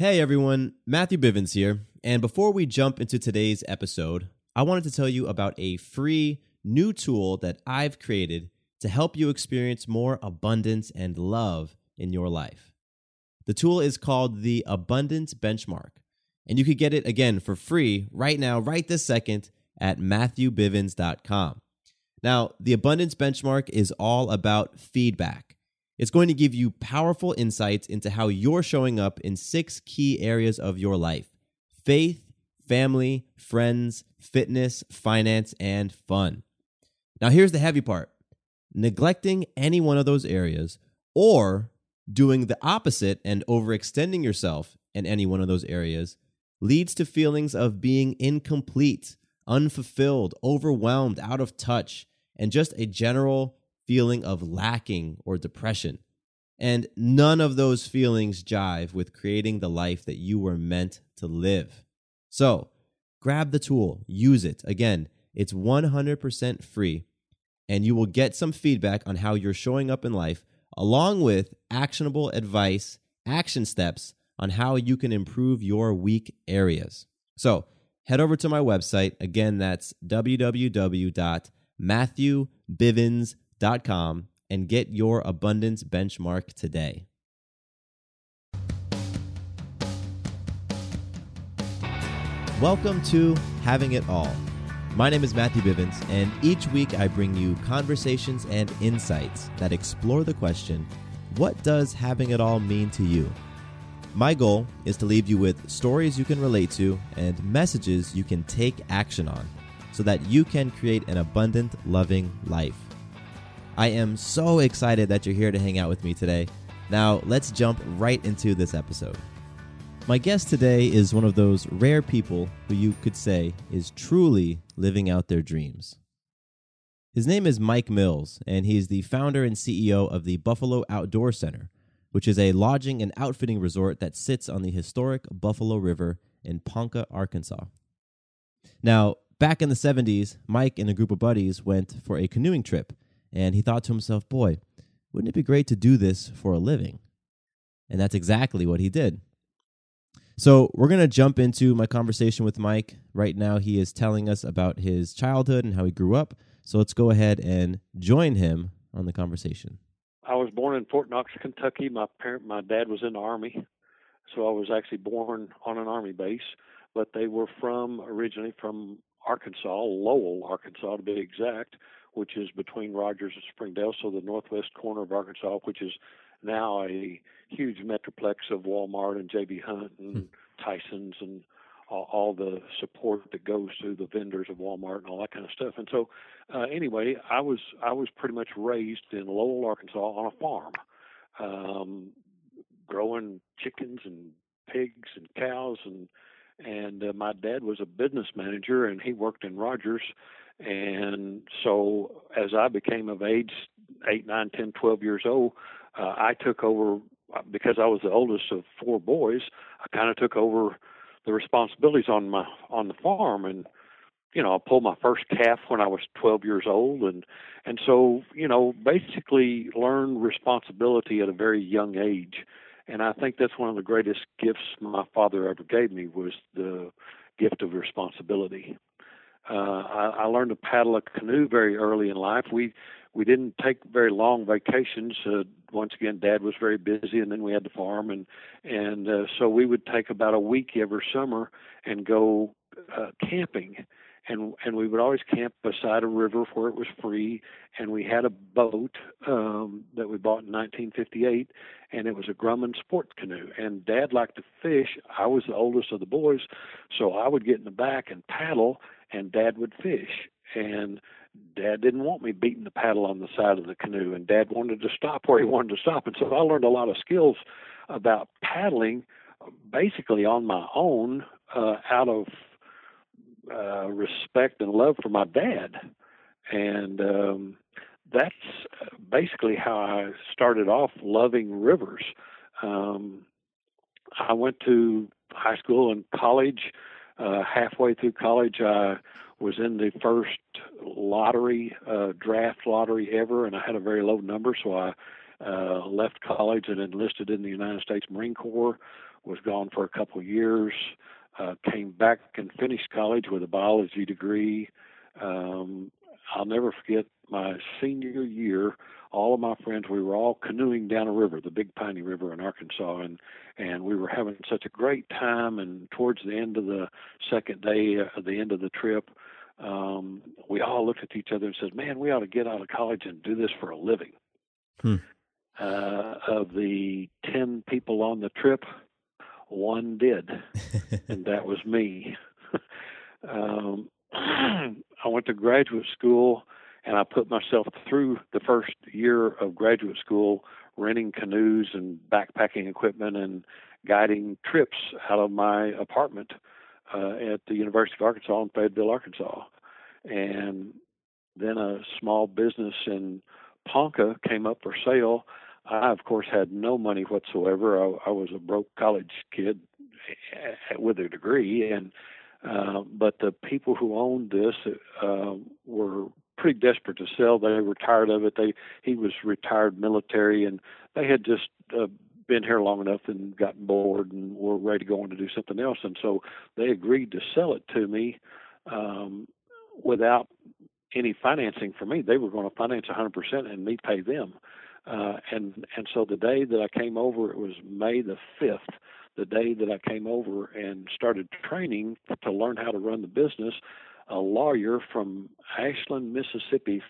Hey everyone, Matthew Bivens here. And before we jump into today's episode, I wanted to tell you about a free new tool that I've created to help you experience more abundance and love in your life. The tool is called the Abundance Benchmark, and you can get it again for free right now, right this second at MatthewBivens.com. Now, the Abundance Benchmark is all about feedback. It's going to give you powerful insights into how you're showing up in six key areas of your life faith, family, friends, fitness, finance, and fun. Now, here's the heavy part neglecting any one of those areas or doing the opposite and overextending yourself in any one of those areas leads to feelings of being incomplete, unfulfilled, overwhelmed, out of touch, and just a general feeling of lacking or depression. And none of those feelings jive with creating the life that you were meant to live. So grab the tool, use it. Again, it's 100% free, and you will get some feedback on how you're showing up in life, along with actionable advice, action steps on how you can improve your weak areas. So head over to my website. Again, that's www.matthewbivens.com com and get your abundance benchmark today. Welcome to Having It All. My name is Matthew Bivens, and each week I bring you conversations and insights that explore the question what does having it all mean to you? My goal is to leave you with stories you can relate to and messages you can take action on so that you can create an abundant, loving life. I am so excited that you're here to hang out with me today. Now, let's jump right into this episode. My guest today is one of those rare people who you could say is truly living out their dreams. His name is Mike Mills, and he is the founder and CEO of the Buffalo Outdoor Center, which is a lodging and outfitting resort that sits on the historic Buffalo River in Ponca, Arkansas. Now, back in the 70s, Mike and a group of buddies went for a canoeing trip and he thought to himself, boy, wouldn't it be great to do this for a living? And that's exactly what he did. So, we're going to jump into my conversation with Mike. Right now, he is telling us about his childhood and how he grew up. So, let's go ahead and join him on the conversation. I was born in Fort Knox, Kentucky. My parent, my dad was in the army, so I was actually born on an army base. But they were from originally from Arkansas, Lowell, Arkansas to be exact which is between Rogers and Springdale, so the northwest corner of Arkansas, which is now a huge metroplex of Walmart and J.B. Hunt and hmm. Tyson's and all, all, the support that goes to the vendors of Walmart and all that kind of stuff. And so, uh, anyway, I was I was pretty much raised in Lowell, Arkansas, on a farm, um, growing chickens and pigs and cows and and uh, my dad was a business manager and he worked in Rogers and so as I became of age, eight, nine, ten, twelve years old, uh, I took over because I was the oldest of four boys. I kind of took over the responsibilities on my on the farm, and you know, I pulled my first calf when I was 12 years old, and and so you know, basically learned responsibility at a very young age. And I think that's one of the greatest gifts my father ever gave me was the gift of responsibility. Uh, I, I learned to paddle a canoe very early in life. We we didn't take very long vacations. Uh, once again, Dad was very busy, and then we had the farm, and and uh, so we would take about a week every summer and go uh, camping, and and we would always camp beside a river where it was free, and we had a boat um, that we bought in 1958, and it was a Grumman sport canoe. And Dad liked to fish. I was the oldest of the boys, so I would get in the back and paddle and dad would fish and dad didn't want me beating the paddle on the side of the canoe and dad wanted to stop where he wanted to stop and so i learned a lot of skills about paddling basically on my own uh, out of uh, respect and love for my dad. And um, that's basically how I started off loving rivers. Um, I went to high school and college. Uh, halfway through college, I was in the first lottery, uh, draft lottery ever, and I had a very low number, so I uh, left college and enlisted in the United States Marine Corps. Was gone for a couple years. Uh, came back and finished college with a biology degree. Um, I'll never forget my senior year. All of my friends, we were all canoeing down a river, the Big Piney River in Arkansas, and and we were having such a great time. And towards the end of the second day, uh, the end of the trip, um, we all looked at each other and said, "Man, we ought to get out of college and do this for a living." Hmm. Uh, of the ten people on the trip, one did, and that was me. um, I went to graduate school, and I put myself through the first year of graduate school renting canoes and backpacking equipment and guiding trips out of my apartment uh, at the University of Arkansas in Fayetteville, Arkansas. And then a small business in Ponca came up for sale. I, of course, had no money whatsoever. I, I was a broke college kid eh, with a degree, and uh, but the people who owned this uh, were pretty desperate to sell. They were tired of it. They he was retired military, and they had just uh, been here long enough and gotten bored and were ready to go on to do something else. And so they agreed to sell it to me um, without any financing for me. They were going to finance 100% and me pay them. Uh, and and so the day that I came over, it was May the fifth. The day that I came over and started training to learn how to run the business, a lawyer from Ashland, Mississippi,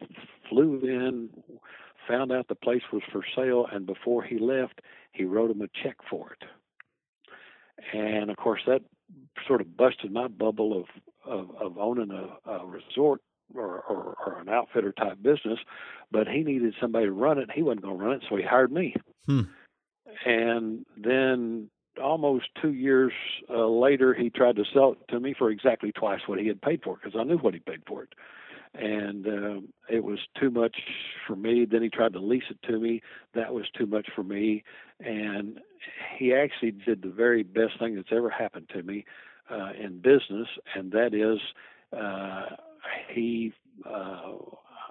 flew in, found out the place was for sale, and before he left, he wrote him a check for it. And of course, that sort of busted my bubble of of, of owning a, a resort or, or, or an outfitter type business, but he needed somebody to run it. He wasn't going to run it, so he hired me. Hmm. And then almost two years uh, later, he tried to sell it to me for exactly twice what he had paid for it because I knew what he paid for it. And um, it was too much for me. Then he tried to lease it to me. That was too much for me. And he actually did the very best thing that's ever happened to me uh, in business, and that is uh, he uh,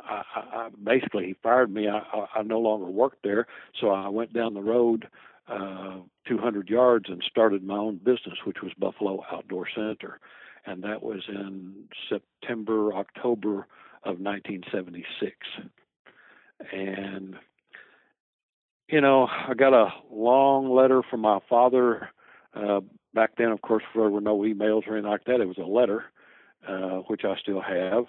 I, I, basically he fired me. I, I, I no longer worked there, so I went down the road uh, 200 yards and started my own business, which was Buffalo Outdoor Center, and that was in September October of 1976. And you know, I got a long letter from my father. Uh, back then, of course, there were no emails or anything like that. It was a letter uh, which I still have,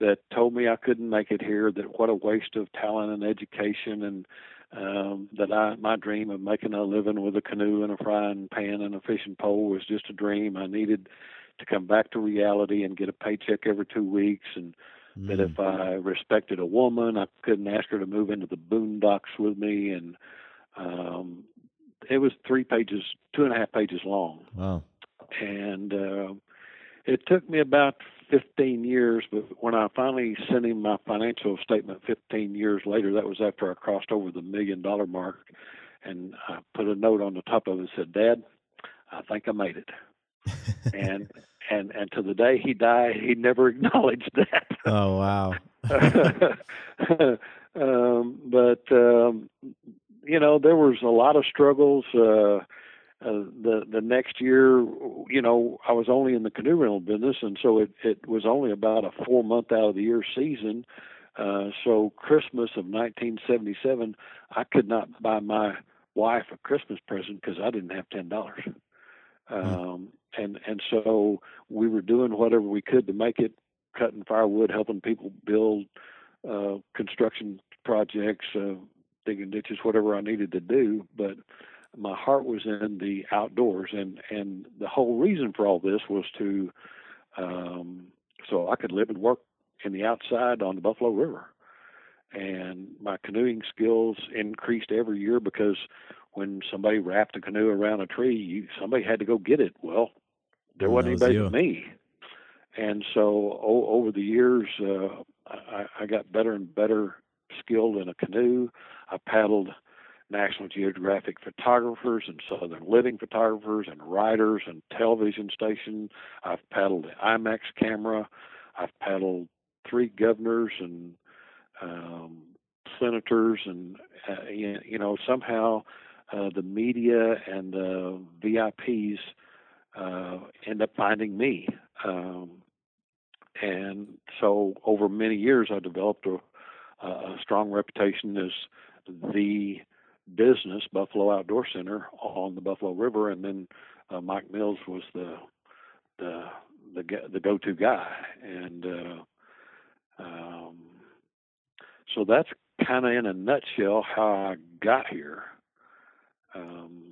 that told me I couldn't make it here. That what a waste of talent and education, and um, that I my dream of making a living with a canoe and a frying pan and a fishing pole was just a dream. I needed to come back to reality and get a paycheck every two weeks, and mm. that if I respected a woman, I couldn't ask her to move into the boondocks with me, and um, it was three pages, two and a half pages long. Wow. And uh, it took me about 15 years, but when I finally sent him my financial statement 15 years later, that was after I crossed over the million dollar mark, and I put a note on the top of it said, "Dad, I think I made it." and and and to the day he died, he never acknowledged that. Oh wow. um, but um, you know, there was a lot of struggles. Uh, uh, the the next year, you know, I was only in the canoe rental business, and so it it was only about a four month out of the year season. Uh, so Christmas of 1977, I could not buy my wife a Christmas present because I didn't have ten dollars. Hmm. Um, and and so we were doing whatever we could to make it, cutting firewood, helping people build uh, construction projects, uh, digging ditches, whatever I needed to do. But my heart was in the outdoors, and and the whole reason for all this was to um, so I could live and work in the outside on the Buffalo River. And my canoeing skills increased every year because when somebody wrapped a canoe around a tree, you, somebody had to go get it. Well, there And wasn't was anybody you. but me. And so o- over the years, uh, I, I got better and better skilled in a canoe. I paddled National Geographic photographers and Southern Living photographers and writers and television station. I've paddled the IMAX camera. I've paddled three governors and um, senators, and uh, you know somehow uh, the media and the VIPs uh, end up finding me. Um, and so over many years, I developed a, a strong reputation as the business Buffalo Outdoor Center on the Buffalo River, and then uh, Mike Mills was the the the, the go-to guy, and uh, um, so that's kind of in a nutshell how I got here. Um,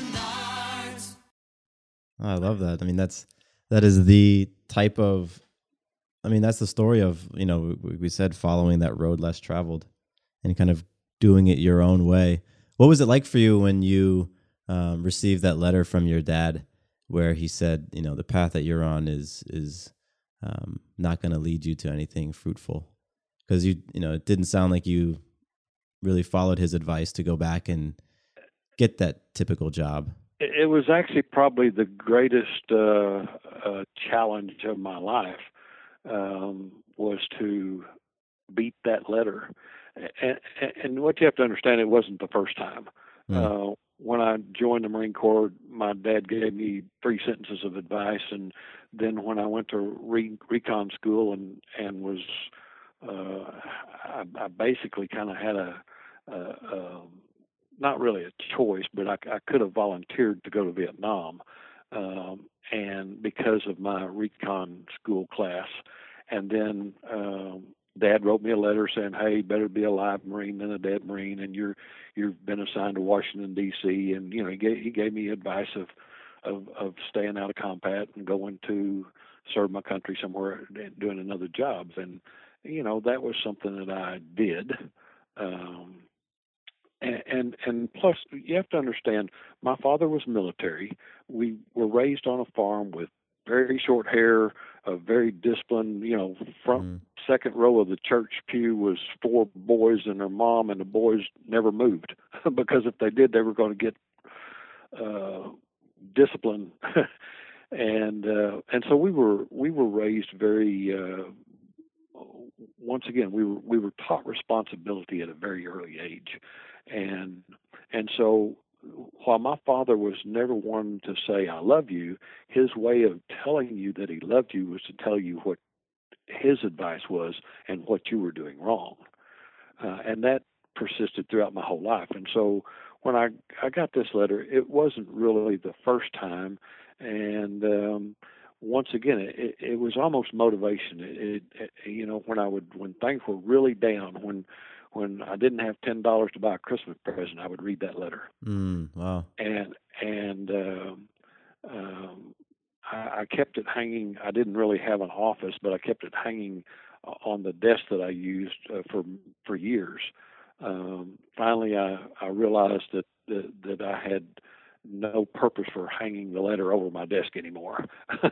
Oh, I love that. I mean, that's that is the type of. I mean, that's the story of you know we, we said following that road less traveled, and kind of doing it your own way. What was it like for you when you um, received that letter from your dad, where he said, you know, the path that you're on is is um, not going to lead you to anything fruitful, because you you know it didn't sound like you really followed his advice to go back and get that typical job. It was actually probably the greatest uh, uh, challenge of my life um, was to beat that letter. And, and what you have to understand, it wasn't the first time. Mm. Uh, when I joined the Marine Corps, my dad gave me three sentences of advice, and then when I went to re- recon school and and was, uh, I, I basically kind of had a, a, a not really a choice, but I, I could have volunteered to go to Vietnam, um, and because of my recon school class, and then um, Dad wrote me a letter saying, "Hey, better be a live Marine than a dead Marine, and you're you've been assigned to Washington D.C." And you know, he gave he gave me advice of of of staying out of combat and going to serve my country somewhere doing another job, and you know that was something that I did. Um, and, and and plus you have to understand my father was military. We were raised on a farm with very short hair a very disciplined you know front Mm. second row of the church pew was four boys and their mom and the boys never moved because if they did they were going to get uh discipline and uh and so we were we were raised very uh once again we were we were taught responsibility at a very early age and and so while my father was never one to say I love you, his way of telling you that he loved you was to tell you what his advice was and what you were doing wrong. Uh, and that persisted throughout my whole life. And so when I I got this letter, it wasn't really the first time and um once again, it, it was almost motivation. It, it, you know, when I would, when things were really down, when, when I didn't have ten dollars to buy a Christmas present, I would read that letter, Mm, wow. and and um, um, I, I kept it hanging. I didn't really have an office, but I kept it hanging uh, on the desk that I used uh, for for years. Um, finally, I I realized that, that that I had no purpose for hanging the letter over my desk anymore.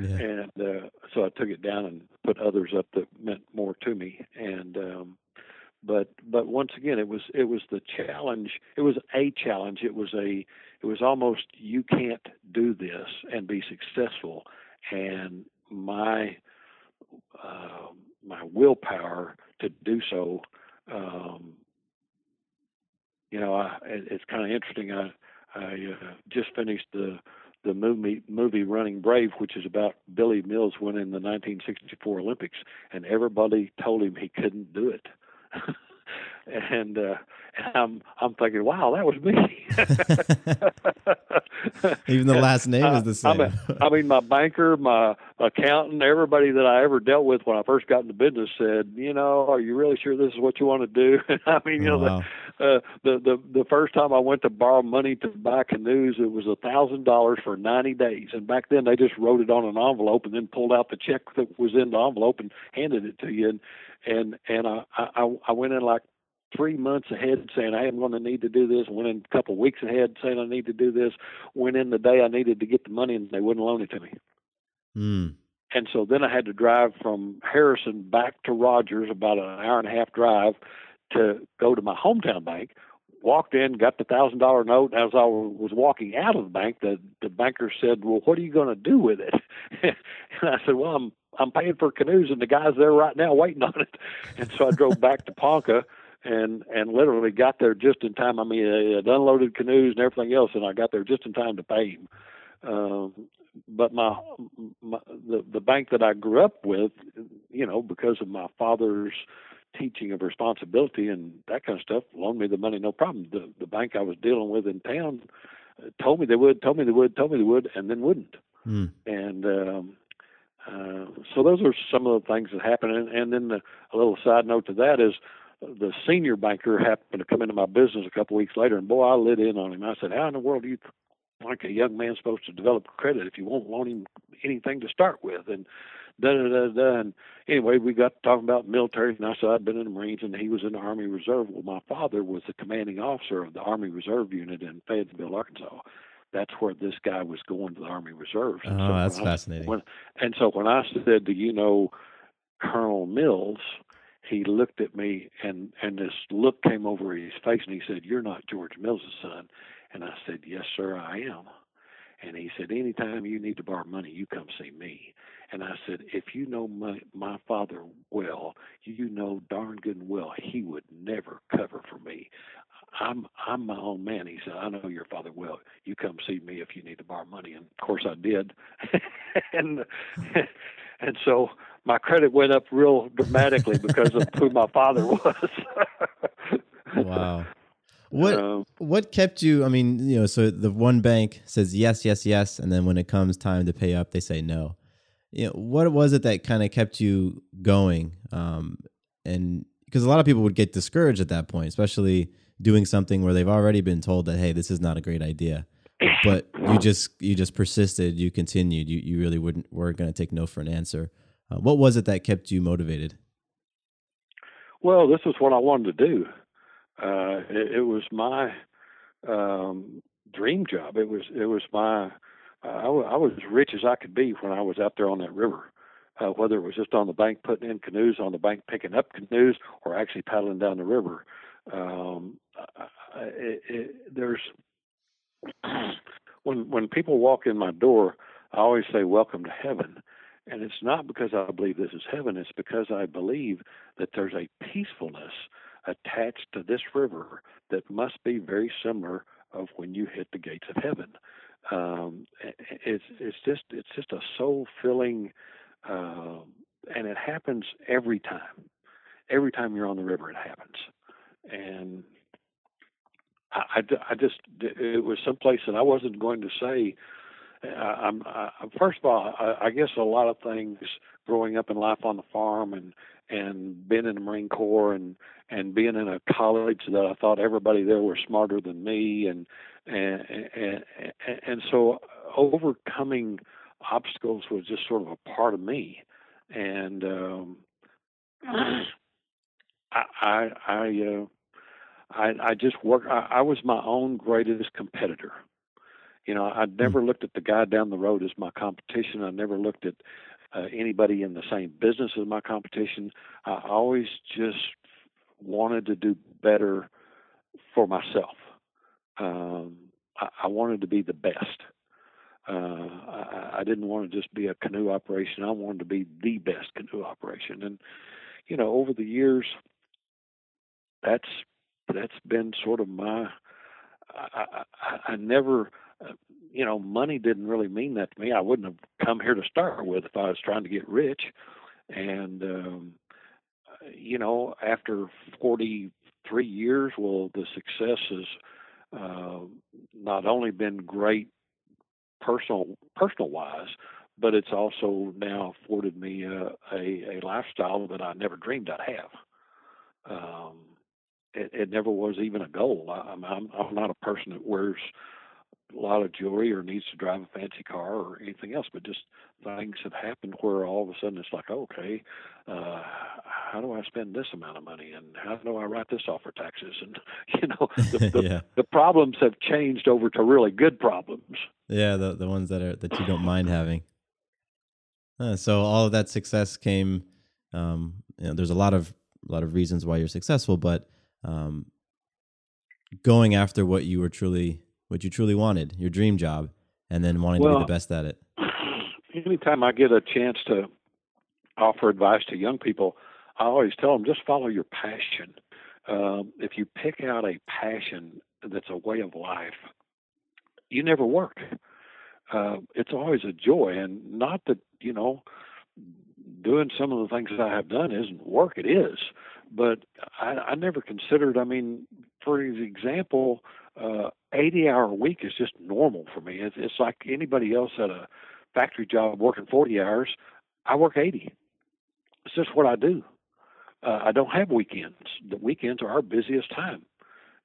Yeah. and uh, so I took it down and put others up that meant more to me. And um, but but once again, it was it was the challenge. It was a challenge. It was a it was almost you can't do this and be successful. And my uh, my willpower to do so. Um, you know, I, it's kind of interesting. I I uh, just finished the the movie movie Running Brave, which is about Billy Mills winning the 1964 Olympics, and everybody told him he couldn't do it. and uh, I'm I'm thinking, wow, that was me. Even the last name is the same. I mean, I mean, my banker, my accountant, everybody that I ever dealt with when I first got into business said, you know, are you really sure this is what you want to do? I mean, you Oh, know, wow. the, uh, the the the first time I went to borrow money to buy canoes, it was a thousand dollars for ninety days, and back then they just wrote it on an envelope and then pulled out the check that was in the envelope and handed it to you, and and and I I, I went in like three months ahead saying I am going to need to do this. Went in a couple of weeks ahead saying I need to do this. Went in the day I needed to get the money and they wouldn't loan it to me. Mm. And so then I had to drive from Harrison back to Rogers, about an hour and a half drive, to go to my hometown bank. Walked in, got the thousand dollar note. As I was walking out of the bank, the the banker said, "Well, what are you going to do with it?" and I said, "Well, I'm I'm paying for canoes, and the guy's there right now waiting on it." And so I drove back to Ponca, and and literally got there just in time. I mean, I had unloaded canoes and everything else, and I got there just in time to pay him. Um, but my, my the the bank that I grew up with, you know, because of my father's teaching of responsibility and that kind of stuff, loaned me the money no problem. The the bank I was dealing with in town uh, told me they would, told me they would, told me they would, and then wouldn't. Mm. And um, uh, so those are some of the things that happen. And, and then the, a little side note to that is the senior banker happened to come into my business a couple weeks later, and boy, I lit in on him. I said, "How in the world do you think a young man's supposed to develop credit if you won't loan him anything to start with?" And da da da da. And anyway, we got talking about military, and I said I'd been in the Marines, and he was in the Army Reserve. Well, my father was the commanding officer of the Army Reserve unit in Fayetteville, Arkansas. That's where this guy was going to the Army Reserves. Oh, and Oh, that's I- fascinating. when- and so when I said, "Do you know Colonel Mills?" He looked at me, and and this look came over his face, and he said, "You're not George Mills' son." And I said, "Yes, sir, I am." And he said, "Anytime you need to borrow money, you come see me." And I said, "If you know my my father well, you know darn good and well he would never cover for me. I'm I'm my own man." He said, "I know your father well. You come see me if you need to borrow money." And of course, I did. and and so my credit went up real dramatically because of who my father was. Wow. What Um, what kept you? I mean, you know, so the one bank says yes, yes, yes, and then when it comes time to pay up, they say no. You know, what was it that kind of kept you going? Um, and because a lot of people would get discouraged at that point, especially doing something where they've already been told that hey, this is not a great idea, but you just you just persisted, you continued, you you really wouldn't weren't going to take no for an answer. Uh, what was it that kept you motivated? Well, this is what I wanted to do. Uh, it, it was my um, dream job. It was it was my uh, I, was as rich as I could be when I was out there on that river. Uh, whether it was just on the bank putting in canoes, on the bank picking up canoes, or actually paddling down the river. Um, I, I, it, there's when when people walk in my door, I always say welcome to heaven, and it's not because I believe this is heaven. It's because I believe that there's a peacefulness attached to this river that must be very similar of when you hit the gates of heaven. Um, it's it's just it's just a soul filling, uh, and it happens every time. Every time you're on the river, it happens, and I, I, I just it was someplace that I wasn't going to say. I'm I, first of all, I, I guess a lot of things growing up in life on the farm and and being in the Marine Corps and and being in a college that I thought everybody there were smarter than me and and and and, and so overcoming obstacles was just sort of a part of me and um I I I uh I, I just work. I, I was my own greatest competitor. You know, I never looked at the guy down the road as my competition. I never looked at uh, anybody in the same business as my competition. I always just wanted to do better for myself. Um, I, I wanted to be the best. Uh, I, I didn't want to just be a canoe operation. I wanted to be the best canoe operation. And you know, over the years, that's that's been sort of my. I, I, I never, you know, money didn't really mean that to me. I wouldn't have come here to start with if I was trying to get rich. And um, you know, after 43 years, well, the success has uh, not only been great personal personal wise, but it's also now afforded me a, a, a lifestyle that I never dreamed I'd have. Um, it, it never was even a goal. I, I'm, I'm I'm not a person that wears a lot of jewelry or needs to drive a fancy car or anything else, but just things have happened where all of a sudden it's like, okay, uh, how do I spend this amount of money and how do I write this off for taxes? And you know, the, the, yeah. the problems have changed over to really good problems. Yeah, the the ones that are that you don't mind having. Uh, so all of that success came. Um, you know, there's a lot of a lot of reasons why you're successful, but um, going after what you were truly what you truly wanted, your dream job, and then wanting to be the best at it. Anytime I get a chance to offer advice to young people, I always tell them just follow your passion. Um, if you pick out a passion that's a way of life, you never work. Uh, it's always a joy, and not that you know doing some of the things that I have done isn't work. It is, but I, I never considered. I mean, for example, uh, 80 hour week is just normal for me. It's, it's like anybody else at a factory job working 40 hours. I work 80. It's just what I do. Uh, I don't have weekends. The weekends are our busiest time.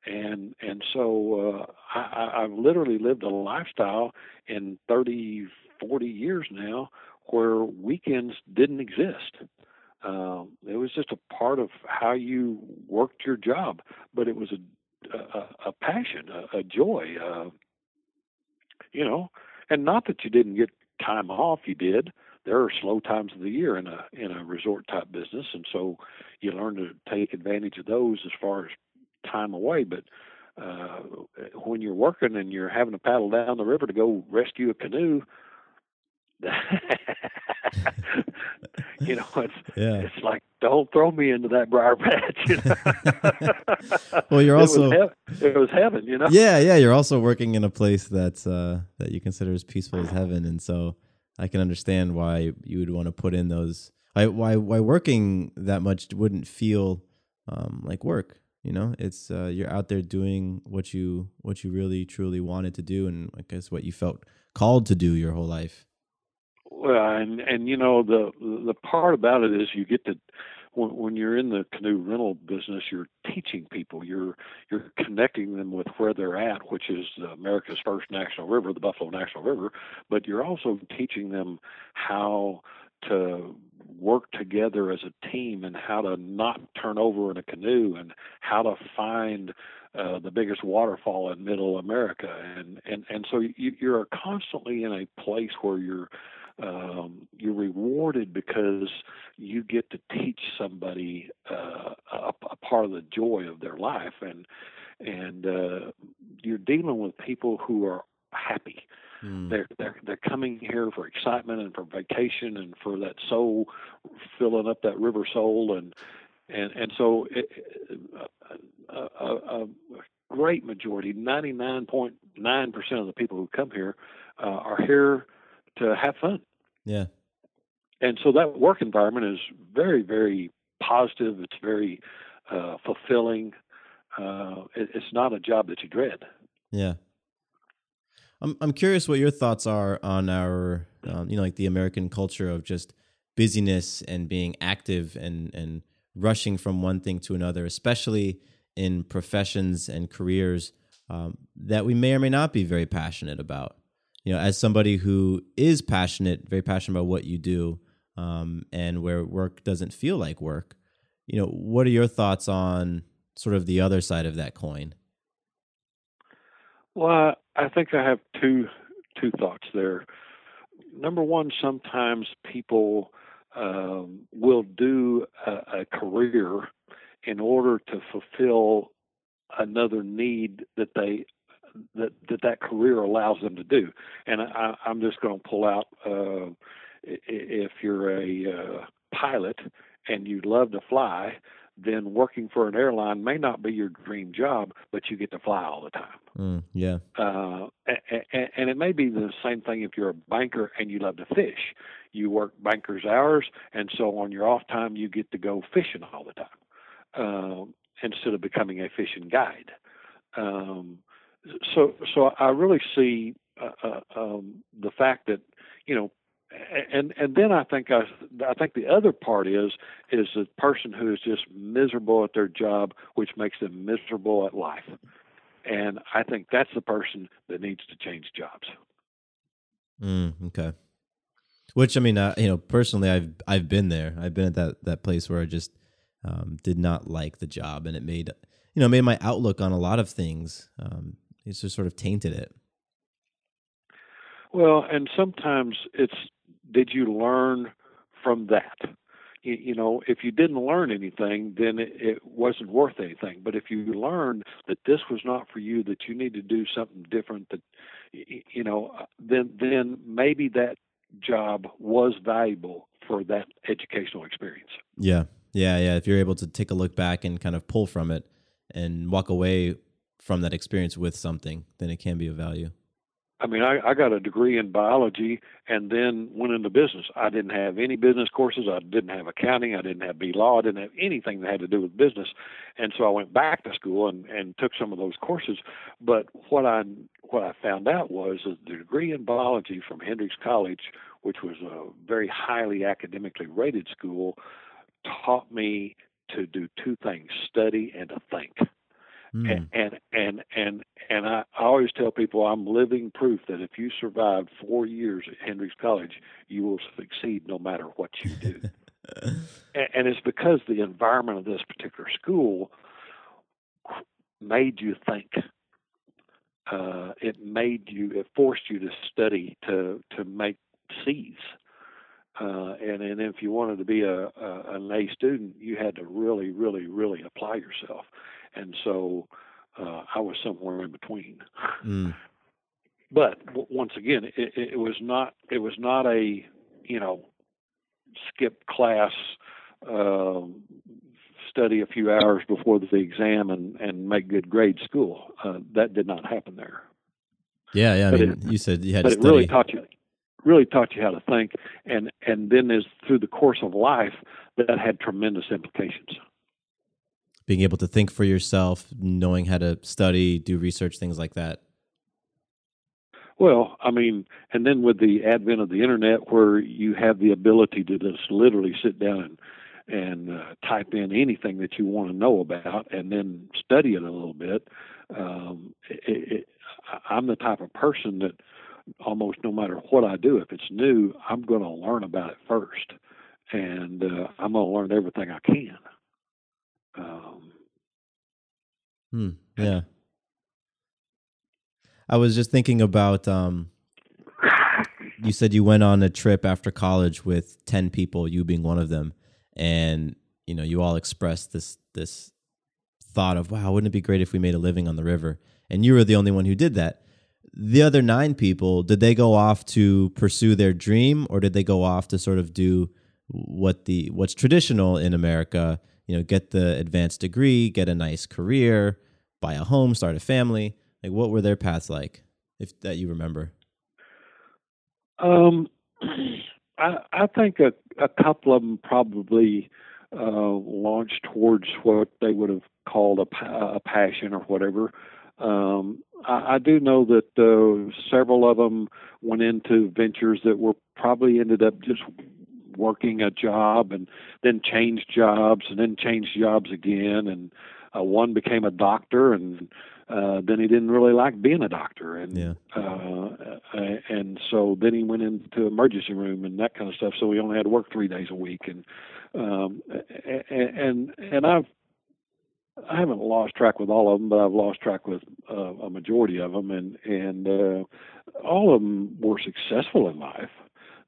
And and so uh, I, I've literally lived a lifestyle in 30, 40 years now where weekends didn't exist. Um, it was just a part of how you worked your job, but it was a a, a passion, a, a joy, uh, you know, and not that you didn't get time off. You did. There are slow times of the year in a in a resort type business, and so you learn to take advantage of those as far as time away. But uh, when you're working and you're having to paddle down the river to go rescue a canoe, you know, it's Yeah. it's like don't throw me into that briar patch. You know? Well, you're It was also- it was heaven, you know. yeah, yeah. You're also working in a place that's uh, that you consider as peaceful as heaven, and so I can understand why you would want to put in those. Why why why working that much wouldn't feel um, like work. You know, it's uh, you're out there doing what you what you really truly wanted to do, and I guess what you felt called to do your whole life. Well, and and you know the the part about it is you get to when, when you're in the canoe rental business, you're teaching people, you're you're connecting them with where they're at, which is America's first national river, the Buffalo National River, but you're also teaching them how to work together as a team and how to not turn over in a canoe and how to find uh, the biggest waterfall in middle America. And and and so you, you're constantly in a place where you're um, you're rewarded because you get to teach somebody uh, a, a part of the joy of their life. And and uh, you're dealing with people who are happy. Mm. they're they're they're coming here for excitement and for vacation and for that soul filling up that river soul. And and and so it, a, a, a great majority, ninety nine point nine percent of the people who come here uh, are here to have fun, Yeah, and so that work environment is very very positive. It's very uh, fulfilling. Uh, it, it's not a job that you dread. yeah. I'm I'm curious what your thoughts are on our um, you know like the American culture of just busyness and being active and and rushing from one thing to another, especially in professions and careers um, that we may or may not be very passionate about. You know, as somebody who is passionate, very passionate about what you do, um, and where work doesn't feel like work, you know, what are your thoughts on sort of the other side of that coin? Well, I think I have two two thoughts there. Number one, sometimes people um, will do a, a career in order to fulfill another need that they that that, that career allows them to do. And I, I'm just going to pull out uh, i- if you're a uh, pilot and you love to fly, then working for an airline may not be your dream job, but you get to fly all the time. Mm, yeah, Uh, a- a- and it may be the same thing if you're a banker and you love to fish. You work banker's hours, and so on your off time, you get to go fishing all the time. Um, instead of becoming a fishing guide. Um, so so I really see uh, uh, um, the fact that you know and and then I think I I think the other part is is the person who is just miserable at their job, which makes them miserable at life, and I think that's the person that needs to change jobs. Mm, okay. Which I mean, uh, you know, personally, I've I've been there. I've been at that that place where I just um, did not like the job, and it made you know made my outlook on a lot of things. Um, it's just sort of tainted it. Well, and sometimes it's did you learn from that? You, you know, if you didn't learn anything, then it, it wasn't worth anything. But if you learned that this was not for you, that you need to do something different, that you know, uh, then then maybe that job was valuable for that educational experience. Yeah, yeah, yeah. If you're able to take a look back and kind of pull from it and walk away from that experience with something, then it can be of value. I mean, I, I got a degree in biology and then went into business. I didn't have any business courses. I didn't have accounting. I didn't have B law. I didn't have anything that had to do with business. And so I went back to school and, and took some of those courses. But what I what I found out was that the degree in biology from Hendrix College, which was a very highly academically rated school, taught me to do two things: study and to think. Mm. And, and and and I, I always tell people I'm living proof that if you survive four years at Hendrix College, you will succeed no matter what you do. and, and it's because the environment of this particular school made you think. Uh, it made you, it forced you to study to to make C's. Uh, and and if you wanted to be a, a an A student, you had to really, really, really apply yourself. And so uh, I was somewhere in between. Mm. But w- once again, it, it was not it was not a you know skip class, um, study a few hours before the exam and and make good grade school. Uh, that did not happen there. Yeah, yeah. I But mean, it- you said you had but to it study. really taught you really taught you how to think, and and then as through the course of life, that had tremendous implications. being able to think for yourself, knowing how to study, do research, things like that. Well, I mean, and then with the advent of the internet, where you have the ability to just literally sit down and and uh, type in anything that you want to know about, and then study it a little bit. Um, it, it, I'm the type of person that almost no matter what I do, if it's new, I'm going to learn about it first, and uh, I'm going to learn everything I can. Um, Hmm. Yeah. I was just thinking about um you said you went on a trip after college with 10 people, you being one of them, and you know, you all expressed this this thought of, wow, wouldn't it be great if we made a living on the river? And you were the only one who did that. The other 9 people, did they go off to pursue their dream or did they go off to sort of do what the what's traditional in America, you know, get the advanced degree, get a nice career, buy a home, start a family? Like what were their paths like if that you remember? Um, I, I think a, a couple of them probably uh, launched towards what they would have called a, a passion or whatever. Um, I, I do know that uh, several of them went into ventures that were probably ended up just working a job and then changed jobs and then changed jobs again. And uh, one became a doctor and uh, then he didn't really like being a doctor. And Yeah. uh, and so then he went into emergency room and that kind of stuff. So he only had to work three days a week. And um, and and I've I haven't lost track with all of them, but I've lost track with uh, a majority of them, and and uh, all of them were successful in life.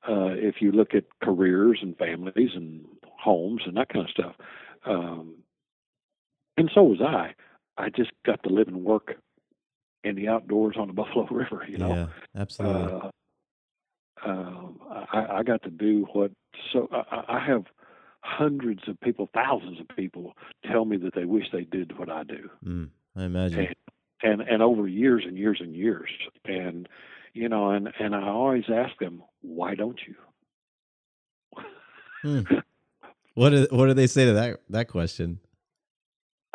Uh, if you look at careers and families and homes and that kind of stuff, um, and so was I. I just got to live and work in the outdoors on the Buffalo River. You know, yeah, absolutely. uh, um, I, I got to do what. So I, I have hundreds of people, thousands of people, tell me that they wish they did what I do, mm, I imagine. and and and over years and years and years, and you know, and and I always ask them, why don't you? Hmm. What do, what do they say to that that question?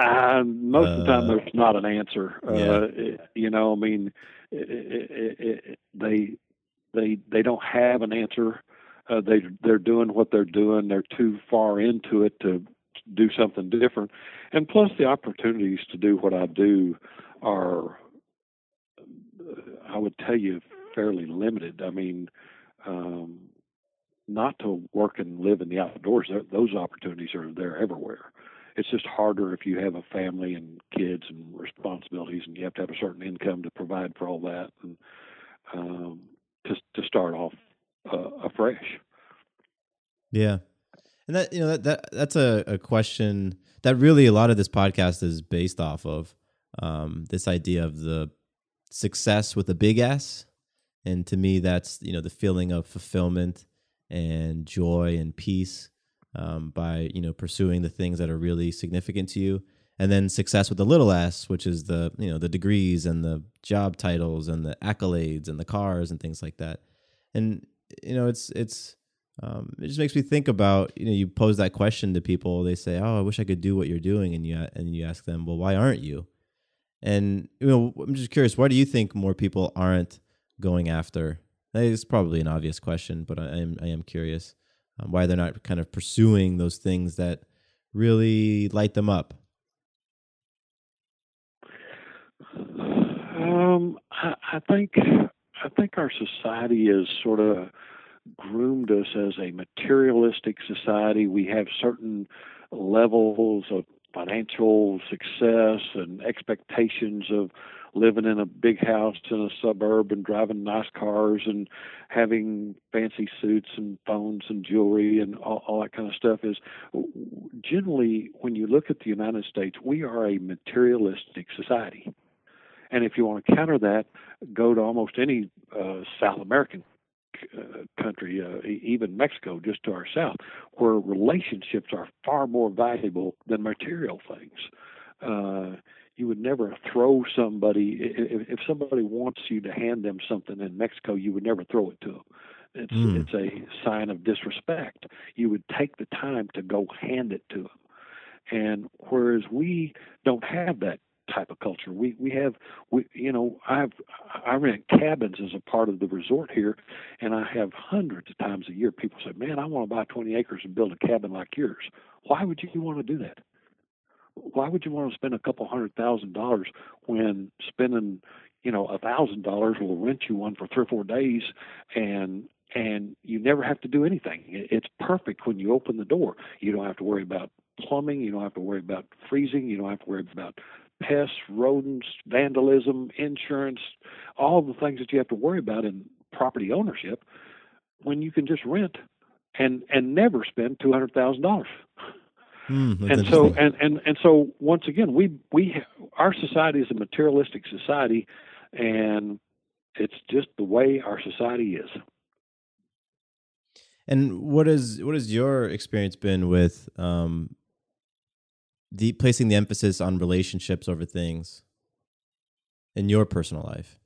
Uh, most of the time, Uh, there's not an answer. yeah. Uh, it- you know, I mean, it, it, they they they don't have an answer. Uh, they they're doing what they're doing. They're too far into it to do something different. And plus, the opportunities to do what I do are, I would tell you, fairly limited. I mean, um, not to work and live in the outdoors. Those opportunities are there everywhere. It's just harder if you have a family and kids and responsibilities, and you have to have a certain income to provide for all that, and um, to to start off uh, afresh. Yeah. And that you know that, that that's a, a question that really a lot of this podcast is based off of um, this idea of the success with a big S, and to me that's you know the feeling of fulfillment and joy and peace um, by you know pursuing the things that are really significant to you, and then success with the little S, which is the you know the degrees and the job titles and the accolades and the cars and things like that, and you know it's it's um, it just makes me think about you know you pose that question to people. They say oh i wish i could do what you're doing and you and you ask them well why aren't you? And you know i'm just curious why do you think more people aren't going after it's probably an obvious question but i am i am curious um, why they're not kind of pursuing those things that really light them up? Um, I, I think I think our society has sort of groomed us as a materialistic society. We have certain levels of financial success and expectations of living in a big house in a suburb and driving nice cars and having fancy suits and phones and jewelry and all, all that kind of stuff is generally when you look at the United States we are a materialistic society and if you want to counter that go to almost any uh, South American uh, country, uh, even Mexico, just to our south, where relationships are far more valuable than material things. Uh, you would never throw somebody if, if somebody wants you to hand them something in Mexico, you would never throw it to them. It's Mm. it's a sign of disrespect. You would take the time to go hand it to them, and whereas we don't have that type of culture. We we have we you know I've I rent cabins as a part of the resort here, and I have hundreds of times a year people say, "Man, I want to buy 20 acres and build a cabin like yours." Why would you want to do that? Why would you want to spend a couple hundred thousand dollars when spending you know a thousand dollars will rent you one for three or four days and and you never have to do anything. It's perfect when you open the door. You don't have to worry about plumbing. You don't have to worry about freezing. You don't have to worry about pests, rodents, vandalism, insurance, all the things that you have to worry about in property ownership when you can just rent and and never spend two hundred thousand dollars. That's And so and, and and so once again we we our society is a materialistic society and it's just the way our society is. And what is what has your experience been with um, the placing the emphasis on relationships over things in your personal life?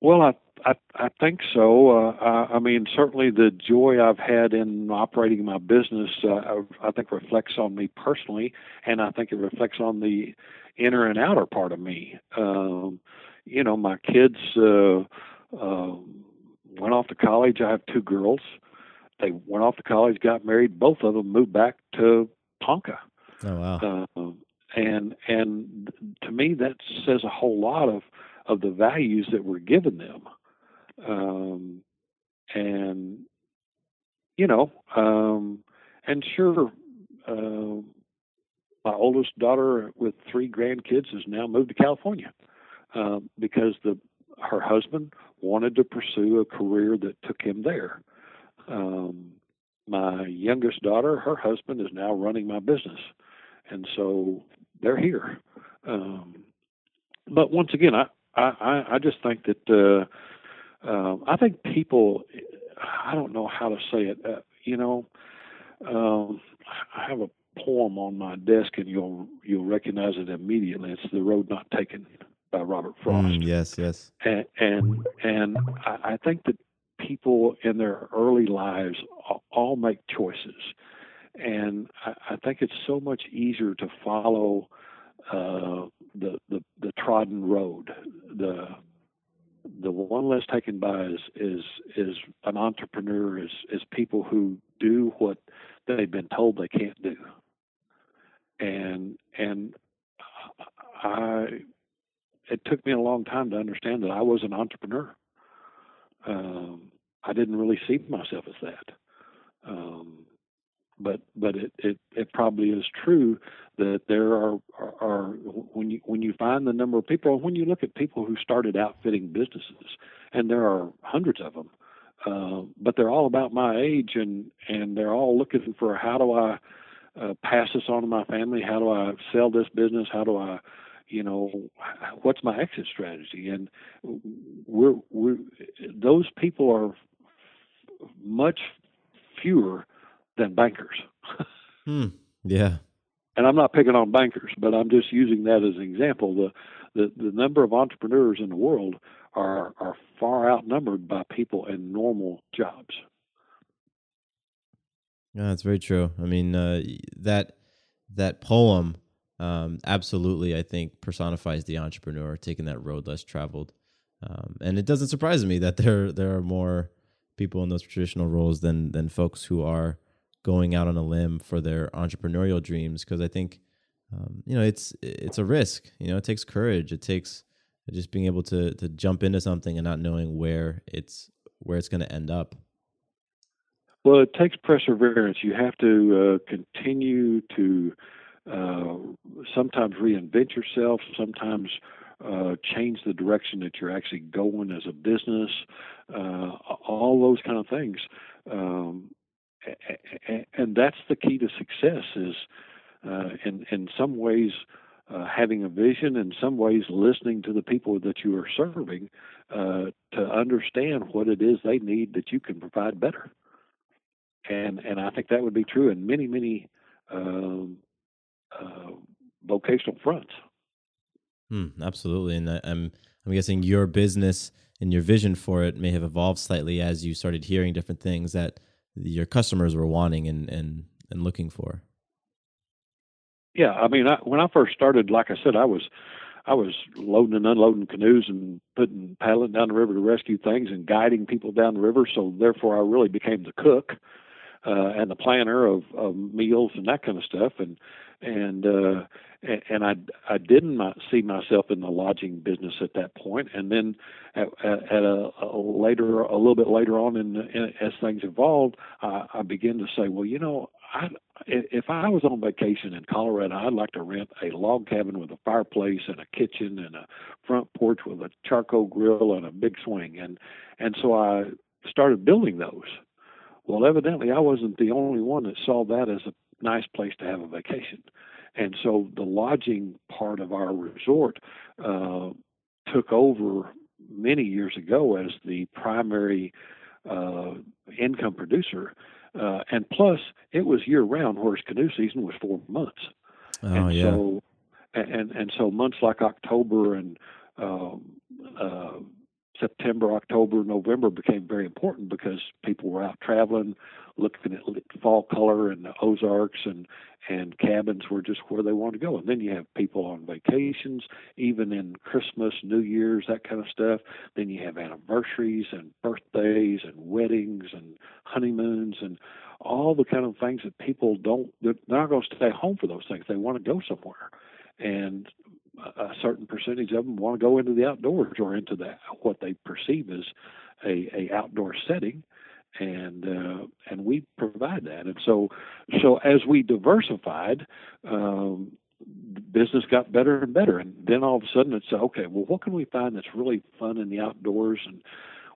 Well, I I, I think so. Uh, I, I mean, certainly the joy I've had in operating my business, uh, I, I think reflects on me personally, and I think it reflects on the inner and outer part of me. Um, you know, my kids uh, uh, went off to college. I have two girls. They went off to college, got married. Both of them moved back to Ponca. Oh wow. Um, and and to me that says a whole lot of of the values that were given them um, and you know um, and sure uh, my oldest daughter with three grandkids has now moved to California uh, because the her husband wanted to pursue a career that took him there um, my youngest daughter her husband is now running my business and so they're here. Um, but once again, I, I, I just think that uh, um, I think people, I don't know how to say it. Uh, you know, um, I have a poem on my desk, and you'll you'll recognize it immediately. It's "The Road Not Taken" by Robert Frost Mm, yes, yes. and and, and I, I think that people in their early lives all make choices, and I, I think it's so much easier to follow uh, the, the the trodden road. The the one less taken by is is is an entrepreneur is is people who do what they've been told they can't do. And and I it took me a long time to understand that I was an entrepreneur. Um, I didn't really see myself as that. Um, but but it, it, it probably is true that there are, are, are when you when you find the number of people when you look at people who started outfitting businesses and there are hundreds of them uh, but they're all about my age and and they're all looking for how do I uh, pass this on to my family? How do I sell this business? How do I you know what's my exit strategy? And we're we're those people are much fewer than bankers. hmm. Yeah. And I'm not picking on bankers, but I'm just using that as an example. The, the the number of entrepreneurs in the world are are far outnumbered by people in normal jobs. Yeah, that's very true. I mean, uh, that that poem um, absolutely, I think, personifies the entrepreneur taking that road less traveled. Um, and it doesn't surprise me that there there are more people in those traditional roles than than folks who are going out on a limb for their entrepreneurial dreams because I think um, you know it's it's a risk. You know, it takes courage. It takes just being able to to jump into something and not knowing where it's where it's going to end up. Well, it takes perseverance. You have to uh, continue to uh, sometimes reinvent yourself, sometimes uh, change the direction that you're actually going as a business, uh, all those kind of things. Um, and that's the key to success is uh, in in some ways uh, having a vision in some ways listening to the people that you are serving uh, to understand what it is they need that you can provide better and and I think that would be true in many many um, uh, vocational fronts hmm, absolutely and I'm I'm guessing your business and your vision for it may have evolved slightly as you started hearing different things that your customers were wanting and and and looking for. Yeah, I mean, I, when I first started, like I said, I was I was loading and unloading canoes and putting paddling down the river to rescue things and guiding people down the river. So therefore, I really became the cook uh, and the planner of, of meals and that kind of stuff. And and uh, and I I didn't see myself in the lodging business at that point. And then at, at a, a later, a little bit later on, in, in as things evolved, I, I began to say, well, you know, I if I was on vacation in Colorado, I'd like to rent a log cabin with a fireplace and a kitchen and a front porch with a charcoal grill and a big swing. And and so I started building those. Well, evidently, I wasn't the only one that saw that as a nice place to have a vacation. And so the lodging part of our resort uh, took over many years ago as the primary uh, income producer. Uh, and plus, it was year round, whereas canoe season was four months. Oh, and yeah. So, and and so months like October and um, uh, September, October, November became very important because people were out traveling, looking at fall color and the Ozarks and and cabins were just where they wanted to go. And then you have people on vacations, even in Christmas, New Year's, that kind of stuff. Then you have anniversaries and birthdays and weddings and honeymoons and all the kind of things that people don't they're not going to stay home for those things. They want to go somewhere. And a certain percentage of them want to go into the outdoors or into that what they perceive as a, a outdoor setting and uh, and we provide that. And so so as we diversified, um, business got better and better. And then all of a sudden it's okay. Well, what can we find that's really fun in the outdoors? And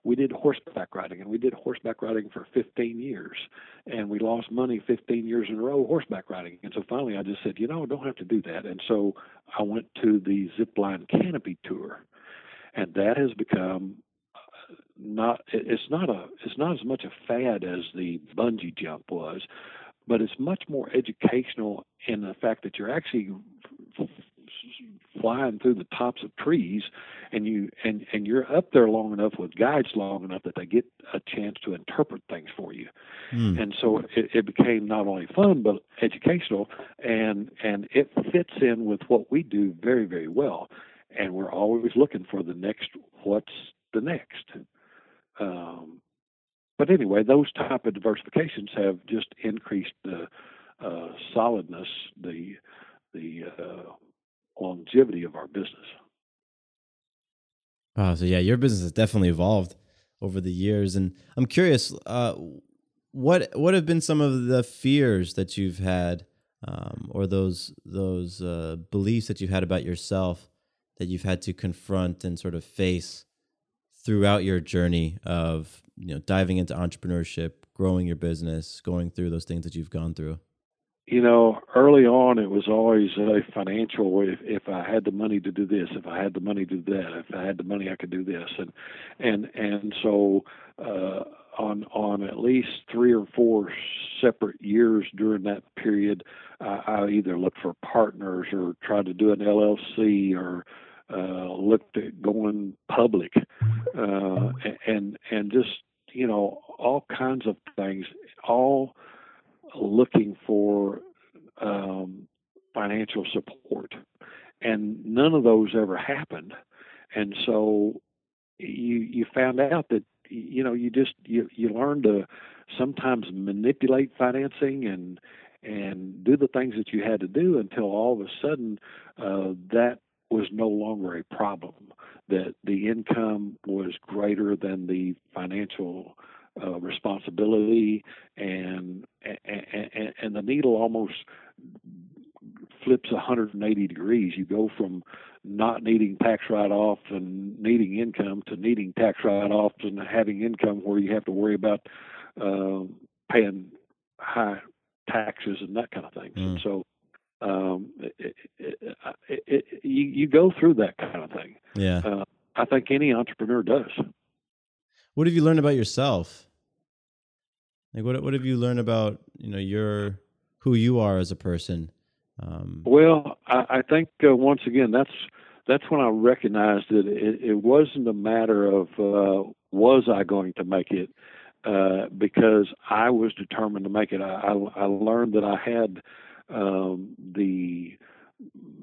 we did horseback riding, and we did horseback riding for 15 years, and we lost money 15 years in a row horseback riding. And so finally, I just said, you know, don't have to do that. And so I went to the zipline canopy tour, and that has become not it's not a it's not as much a fad as the bungee jump was, but it's much more educational in the fact that you're actually flying through the tops of trees, and you and and you're up there long enough with guides long enough that they get a chance to interpret things for you. Mm. And so it, it became not only fun but educational, and and it fits in with what we do very very well. And we're always looking for the next what's the next. Um, but anyway, those type of diversifications have just increased the uh, solidness, the the uh, longevity of our business. Wow. So yeah, your business has definitely evolved over the years, and I'm curious, uh, what what have been some of the fears that you've had, um, or those those uh, beliefs that you've had about yourself that you've had to confront and sort of face throughout your journey of you know diving into entrepreneurship, growing your business, going through those things that you've gone through. you know, early on it was always a financial. If if I had the money to do this, if I had the money to do that, if I had the money I could do this, and and and so uh, on on at least three or four separate years during that period, I, I either looked for partners or tried to do an LLC or uh, looked at going public, uh, and and just you know all kinds of things, all looking for um, financial support, and none of those ever happened. And so you you found out that you know you just you you learn to sometimes manipulate financing and and do the things that you had to do until all of a sudden uh, that was no longer a problem. That the income was greater than the financial uh, responsibility, and, and and the needle almost flips 180 degrees. You go from not needing tax write-off and needing income to needing tax write-offs and having income where you have to worry about uh, paying high taxes and that kind of thing. Mm. And so um, it, it, it, you, you go through that kind of thing. Yeah. Uh, I think any entrepreneur does. What have you learned about yourself? Like what what have you learned about you know your who you are as a person? Um, Well, I, I think uh, once again that's that's when I recognized that it, it wasn't a matter of uh, was I going to make it uh, because I was determined to make it. I, I, I learned that I had um, the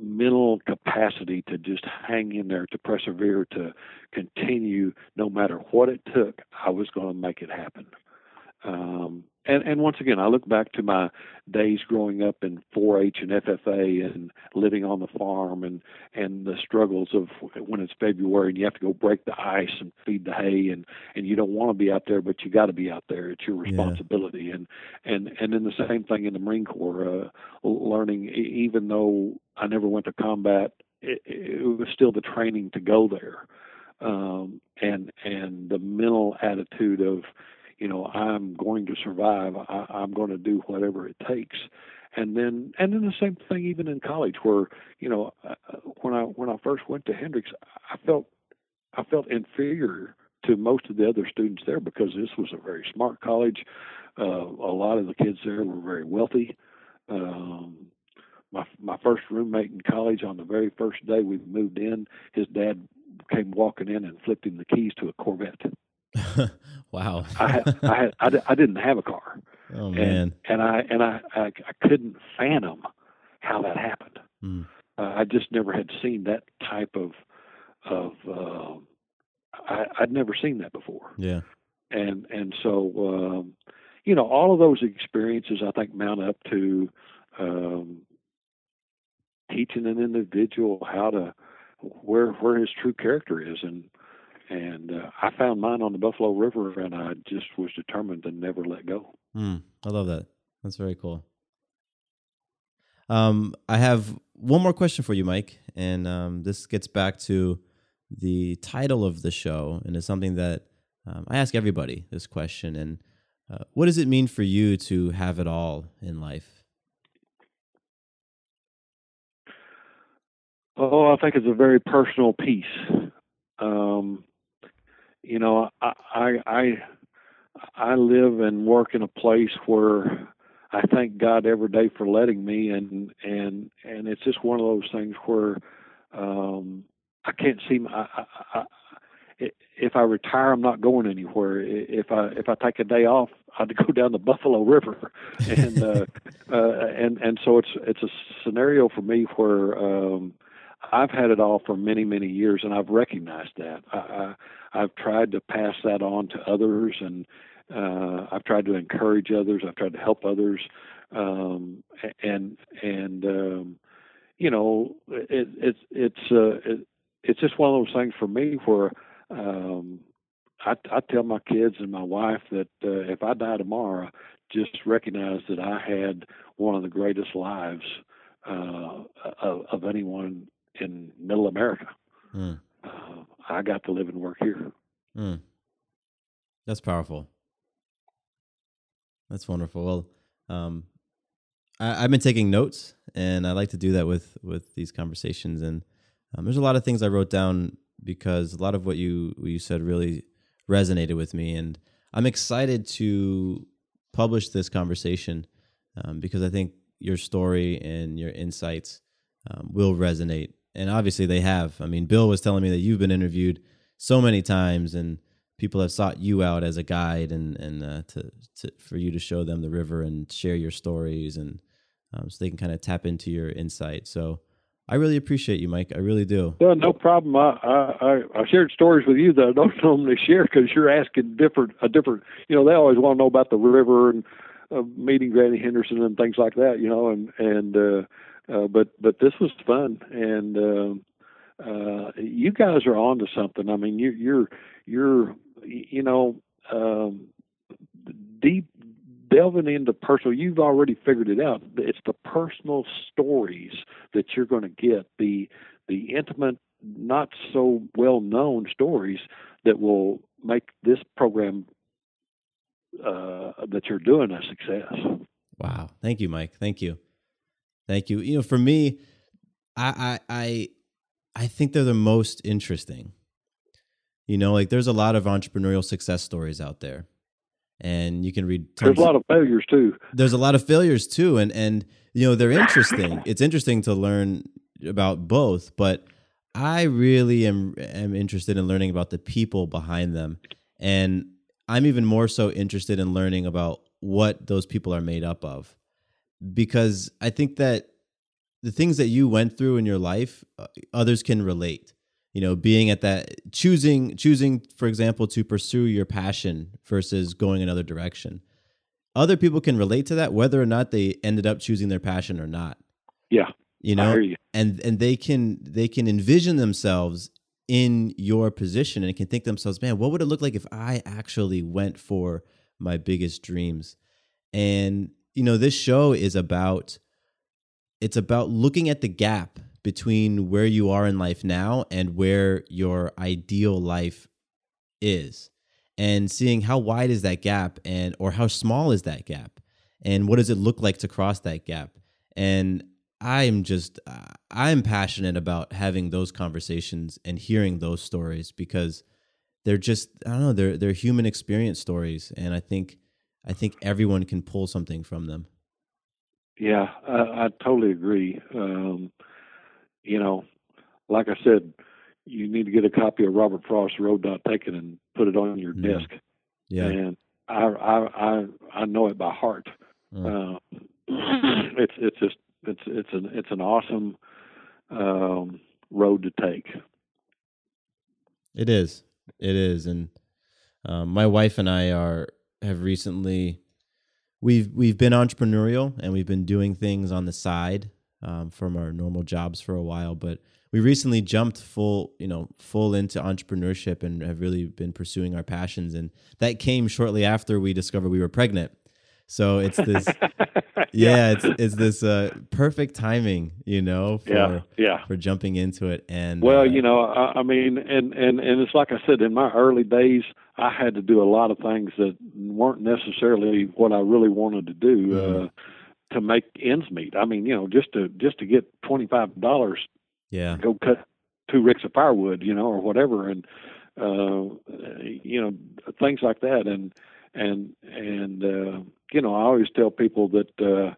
mental capacity to just hang in there, to persevere, to continue, no matter what it took. I was going to make it happen. Um, and, and once again, I look back to my days growing up in 4-H and FFA and living on the farm and and the struggles of when it's February and you have to go break the ice and feed the hay and and you don't want to be out there, but you got to be out there. It's your Yeah. responsibility. And and and then the same thing in the Marine Corps, uh, learning even though I never went to combat, it, it was still the training to go there, um, and and the mental attitude of you know I'm going to survive. I, I'm going to do whatever it takes, and then and then the same thing even in college where you know uh, when I when I first went to Hendrix, I felt I felt inferior to most of the other students there because this was a very smart college. Uh, a lot of the kids there were very wealthy. Um, my my first roommate in college on the very first day we moved in, his dad came walking in and flipped him the keys to a Corvette. wow. I had, I had, I, I didn't have a car, oh and man. and I and I, I I couldn't fathom how that happened. Mm. Uh, I just never had seen that type of of. Uh, I, I'd never seen that before, Yeah. and and so um, you know all of those experiences I think mount up to um, teaching an individual how to where where his true character is and and uh, I found mine on the Buffalo River and I just was determined to never let go. Mm, I love that. That's very cool. Um, I have one more question for you, Mike, and um, this gets back to the title of the show, and it's something that um, I ask everybody this question. And uh, what does it mean for you to have it all in life? Oh, I think it's a very personal piece. Um, you know, I, I I I live and work in a place where I thank God every day for letting me, and and and it's just one of those things where um, I can't see my. I, I, I, if I retire, I'm not going anywhere. If I if I take a day off, I'd go down the Buffalo River, and uh, uh, and and so it's it's a scenario for me where um, I've had it all for many many years, and I've recognized that. I, I I've tried to pass that on to others, and uh, I've tried to encourage others. I've tried to help others, um, and and um, you know, it, it it's uh, it, it's just one of those things for me where um, I, I tell my kids and my wife that uh, if I die tomorrow, just recognize that I had one of the greatest lives uh, of, of anyone in Middle America. Mm. Uh, I got to live and work here. Mm. That's powerful. That's wonderful. Well, um, I, have been taking notes, and I like to do that with with these conversations. And um, there's a lot of things I wrote down because a lot of what you what you said really resonated with me, and I'm excited to publish this conversation um, because I think your story and your insights um, will resonate, and obviously they have. I mean, Bill was telling me that you've been interviewed so many times, and people have sought you out as a guide and and uh, to, to for you to show them the river and share your stories and um, so they can kind of tap into your insight. So I really appreciate you, Mike. I really do. Well, no problem. I I, I shared stories with you that I don't normally share because you're asking different a different. You know, they always want to know about the river and uh, meeting Granny Henderson and things like that. You know, and and uh, uh, but but this was fun and. Uh, uh, you guys are on to something. I mean, you, you're you're you know um, deep delving into personal, you've already figured it out. It's the personal stories that you're going to get, the the intimate, not so well known stories that will make this program uh, that you're doing a success. Wow! Thank you, Mike. Thank you, thank you. You know, for me, I I I, I think they're the most interesting. You know, like there's a lot of entrepreneurial success stories out there and you can read. There's a lot of failures too. There's a lot of failures too, and and you know they're interesting. it's interesting to learn about both, but I really am am interested in learning about the people behind them, and I'm even more so interested in learning about what those people are made up of, because I think that the things that you went through in your life, uh, others can relate. You know being at that choosing choosing for example to pursue your passion versus going another direction. Other people can relate to that whether or not they ended up choosing their passion or not. Yeah you know you. and and they can they can envision themselves in your position and can think themselves man what would it look like if i actually went for my biggest dreams? And you know this show is about it's about looking at the gap between where you are in life now and where your ideal life is and seeing how wide is that gap and or how small is that gap and what does it look like to cross that gap and i'm just i'm passionate about having those conversations and hearing those stories because they're just i don't know they're they're human experience stories and i think i think everyone can pull something from them yeah i, I totally agree um, you know, like I said, you need to get a copy of Robert Frost's Road Not Taken and put it on your mm. desk. Yeah. And I I I I know it by heart. Mm. Uh, it's it's just it's it's an it's an awesome um, road to take. It is. It is, and um, my wife and I are have recently we've we've been entrepreneurial and we've been doing things on the side um, from our normal jobs for a while, but we recently jumped full, you know, full into entrepreneurship and have really been pursuing our passions. And that came shortly after we discovered we were pregnant. So it's this, yeah. it's it's this uh, perfect timing, you know, for yeah, yeah. for jumping into it. And well, uh, you know, I, I mean, and and and it's like I said in my early days, I had to do a lot of things that weren't necessarily what I really wanted to do. Mm-hmm. Uh, to make ends meet. I mean, you know, just to just to get twenty five dollars, yeah, go cut two ricks of firewood, you know, or whatever, and uh, you know, things like that, and and and uh, you know, I always tell people that uh, uh,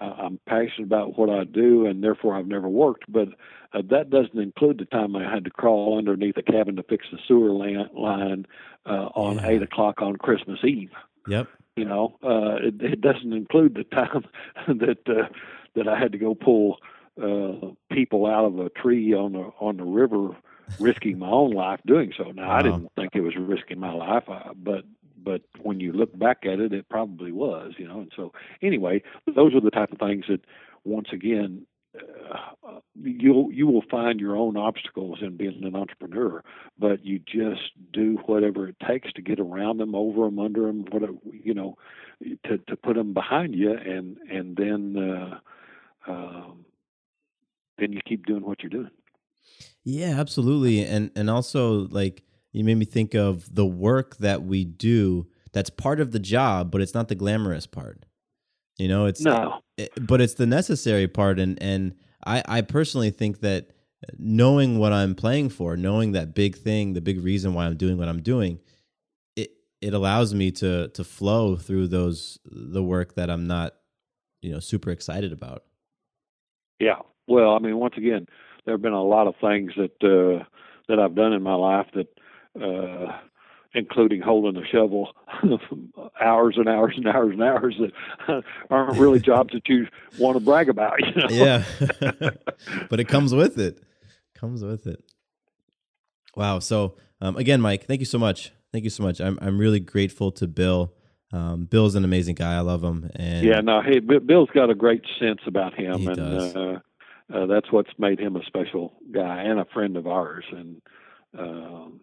I'm passionate about what I do, and therefore I've never worked. But uh, that doesn't include the time I had to crawl underneath a cabin to fix the sewer line uh, on Yeah. eight o'clock on Christmas Eve. Yep. You know, uh, it, it doesn't include the time that uh, that I had to go pull uh, people out of a tree on the on the river, risking my own life doing so. Now I didn't think it was risking my life, uh, but but when you look back at it, it probably was. You know, and so anyway, those are the type of things that once again. Uh, you'll you will find your own obstacles in being an entrepreneur, but you just do whatever it takes to get around them, over them, under them, whatever you know, to to put them behind you, and and then uh, um, then you keep doing what you're doing. Yeah, absolutely. And and also like you made me think of the work that we do that's part of the job, but it's not the glamorous part. You know, it's No, it- but it's the necessary part and and I I personally think that knowing what I'm playing for, knowing that big thing, the big reason why I'm doing what I'm doing, it it allows me to to flow through those the work that I'm not, you know, super excited about. yeah. Well, I mean, once again, there have been a lot of things that uh, that I've done in my life that, uh, including holding a shovel, hours and hours and hours and hours that aren't really jobs that you want to brag about. You know? Yeah. but it comes with it. Comes with it. Wow. So um, again, Mike, thank you so much. Thank you so much. I'm I'm really grateful to Bill. Um, Bill's an amazing guy. I love him. And Yeah, no, hey, Bill's got a great sense about him, He and does. Uh, uh, that's what's made him a special guy and a friend of ours. And um,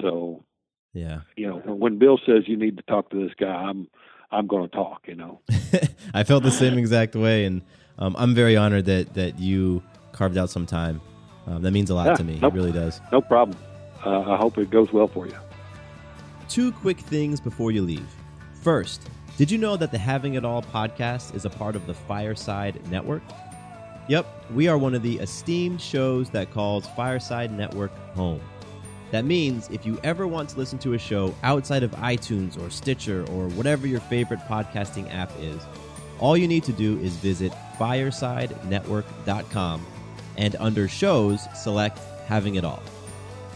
so, yeah. you know, when, Bill says you need to talk to this guy, I'm I'm going to talk. You know, I felt the same exact way, and um, I'm very honored that that you carved out some time. Um, that means a lot Yeah, to me. It really does. no problem. Uh, I hope it goes well for you. Two quick things before you leave. First, did you know that the Having It All podcast is a part of the Fireside Network? Yep, we are one of the esteemed shows that calls Fireside Network home. That means if you ever want to listen to a show outside of iTunes or Stitcher or whatever your favorite podcasting app is, all you need to do is visit firesidenetwork.com and under shows, select Having It All.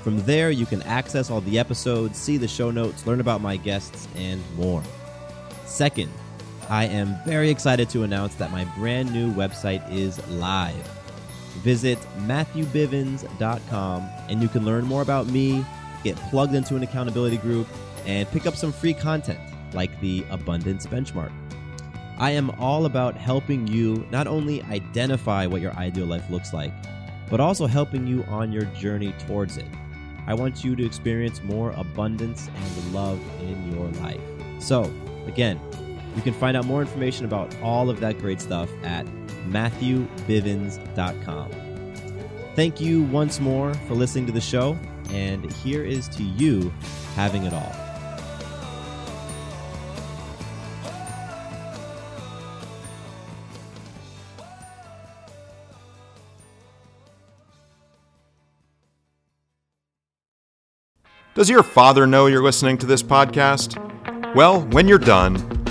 From there, you can access all the episodes, see the show notes, learn about my guests, and more. Second, I am very excited to announce that my brand new website is live. Visit MatthewBivens.com and you can learn more about me, get plugged into an accountability group, and pick up some free content like the Abundance Benchmark. I am all about helping you not only identify what your ideal life looks like, but also helping you on your journey towards it. I want you to experience more abundance and love in your life. So, again, you can find out more information about all of that great stuff at MatthewBivens.com. Thank you once more for listening to the show, and here is to you having it all. Does your father know you're listening to this podcast? Well, when you're done,